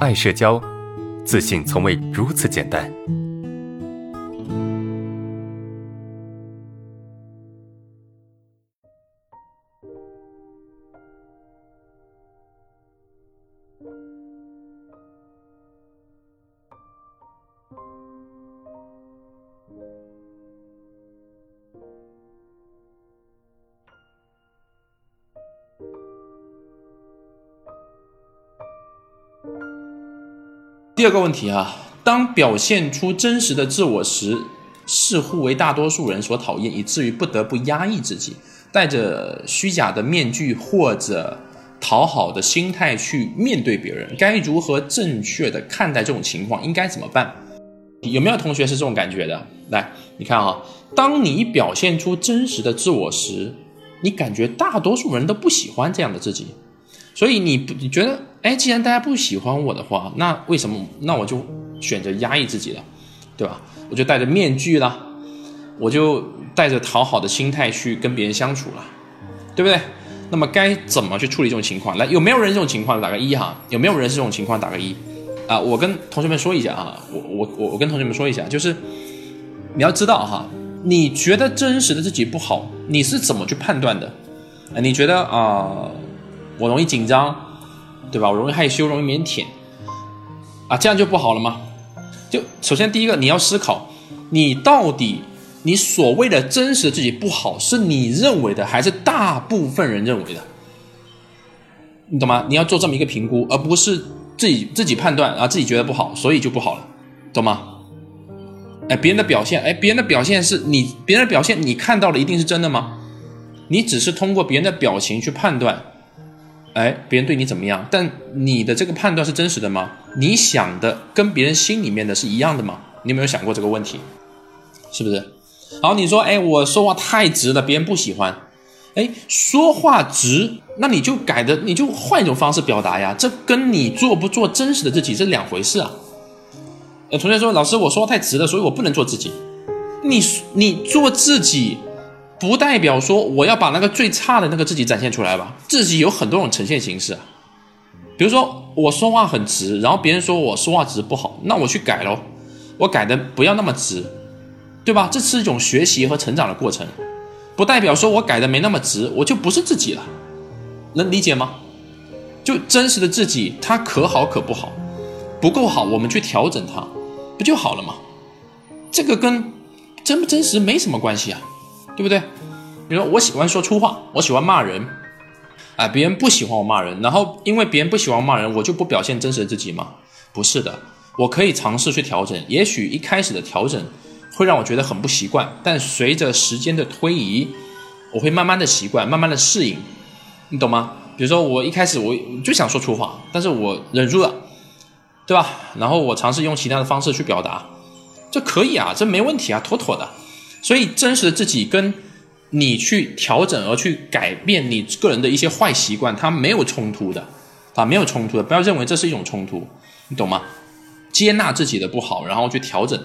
爱社交，自信从未如此简单。第二个问题啊，当表现出真实的自我时，似乎为大多数人所讨厌，以至于不得不压抑自己，戴着虚假的面具或者讨好的心态去面对别人。该如何正确的看待这种情况？应该怎么办？有没有同学是这种感觉的？来，你看啊，当你表现出真实的自我时，你感觉大多数人都不喜欢这样的自己。所以你不你觉得，哎，既然大家不喜欢我的话，那为什么那我就选择压抑自己了，对吧？我就戴着面具了，我就带着讨好的心态去跟别人相处了，对不对？那么该怎么去处理这种情况？来，有没有人这种情况？打个一哈。有没有人是这种情况？打个一啊！我跟同学们说一下啊，我我我我跟同学们说一下，就是你要知道哈，你觉得真实的自己不好，你是怎么去判断的？啊，你觉得啊？我容易紧张，对吧？我容易害羞，容易腼腆，啊，这样就不好了吗？就首先第一个，你要思考，你到底你所谓的真实自己不好，是你认为的，还是大部分人认为的？你懂吗？你要做这么一个评估，而不是自己自己判断啊，自己觉得不好，所以就不好了，懂吗？哎，别人的表现，哎，别人的表现是你别人的表现，你看到的一定是真的吗？你只是通过别人的表情去判断。哎，别人对你怎么样？但你的这个判断是真实的吗？你想的跟别人心里面的是一样的吗？你有没有想过这个问题？是不是？好，你说，哎，我说话太直了，别人不喜欢。哎，说话直，那你就改的，你就换一种方式表达呀。这跟你做不做真实的自己是两回事啊。呃，同学说，老师，我说话太直了，所以我不能做自己。你你做自己。不代表说我要把那个最差的那个自己展现出来吧？自己有很多种呈现形式，比如说我说话很直，然后别人说我说话直不好，那我去改喽，我改的不要那么直，对吧？这是一种学习和成长的过程，不代表说我改的没那么直，我就不是自己了，能理解吗？就真实的自己，它可好可不好，不够好，我们去调整它，不就好了吗？这个跟真不真实没什么关系啊。对不对？比如说，我喜欢说粗话，我喜欢骂人，啊，别人不喜欢我骂人，然后因为别人不喜欢骂人，我就不表现真实的自己吗？不是的，我可以尝试去调整。也许一开始的调整会让我觉得很不习惯，但随着时间的推移，我会慢慢的习惯，慢慢的适应，你懂吗？比如说，我一开始我就想说粗话，但是我忍住了，对吧？然后我尝试用其他的方式去表达，这可以啊，这没问题啊，妥妥的。所以，真实的自己跟你去调整而去改变你个人的一些坏习惯，它没有冲突的，啊，没有冲突的，不要认为这是一种冲突，你懂吗？接纳自己的不好，然后去调整，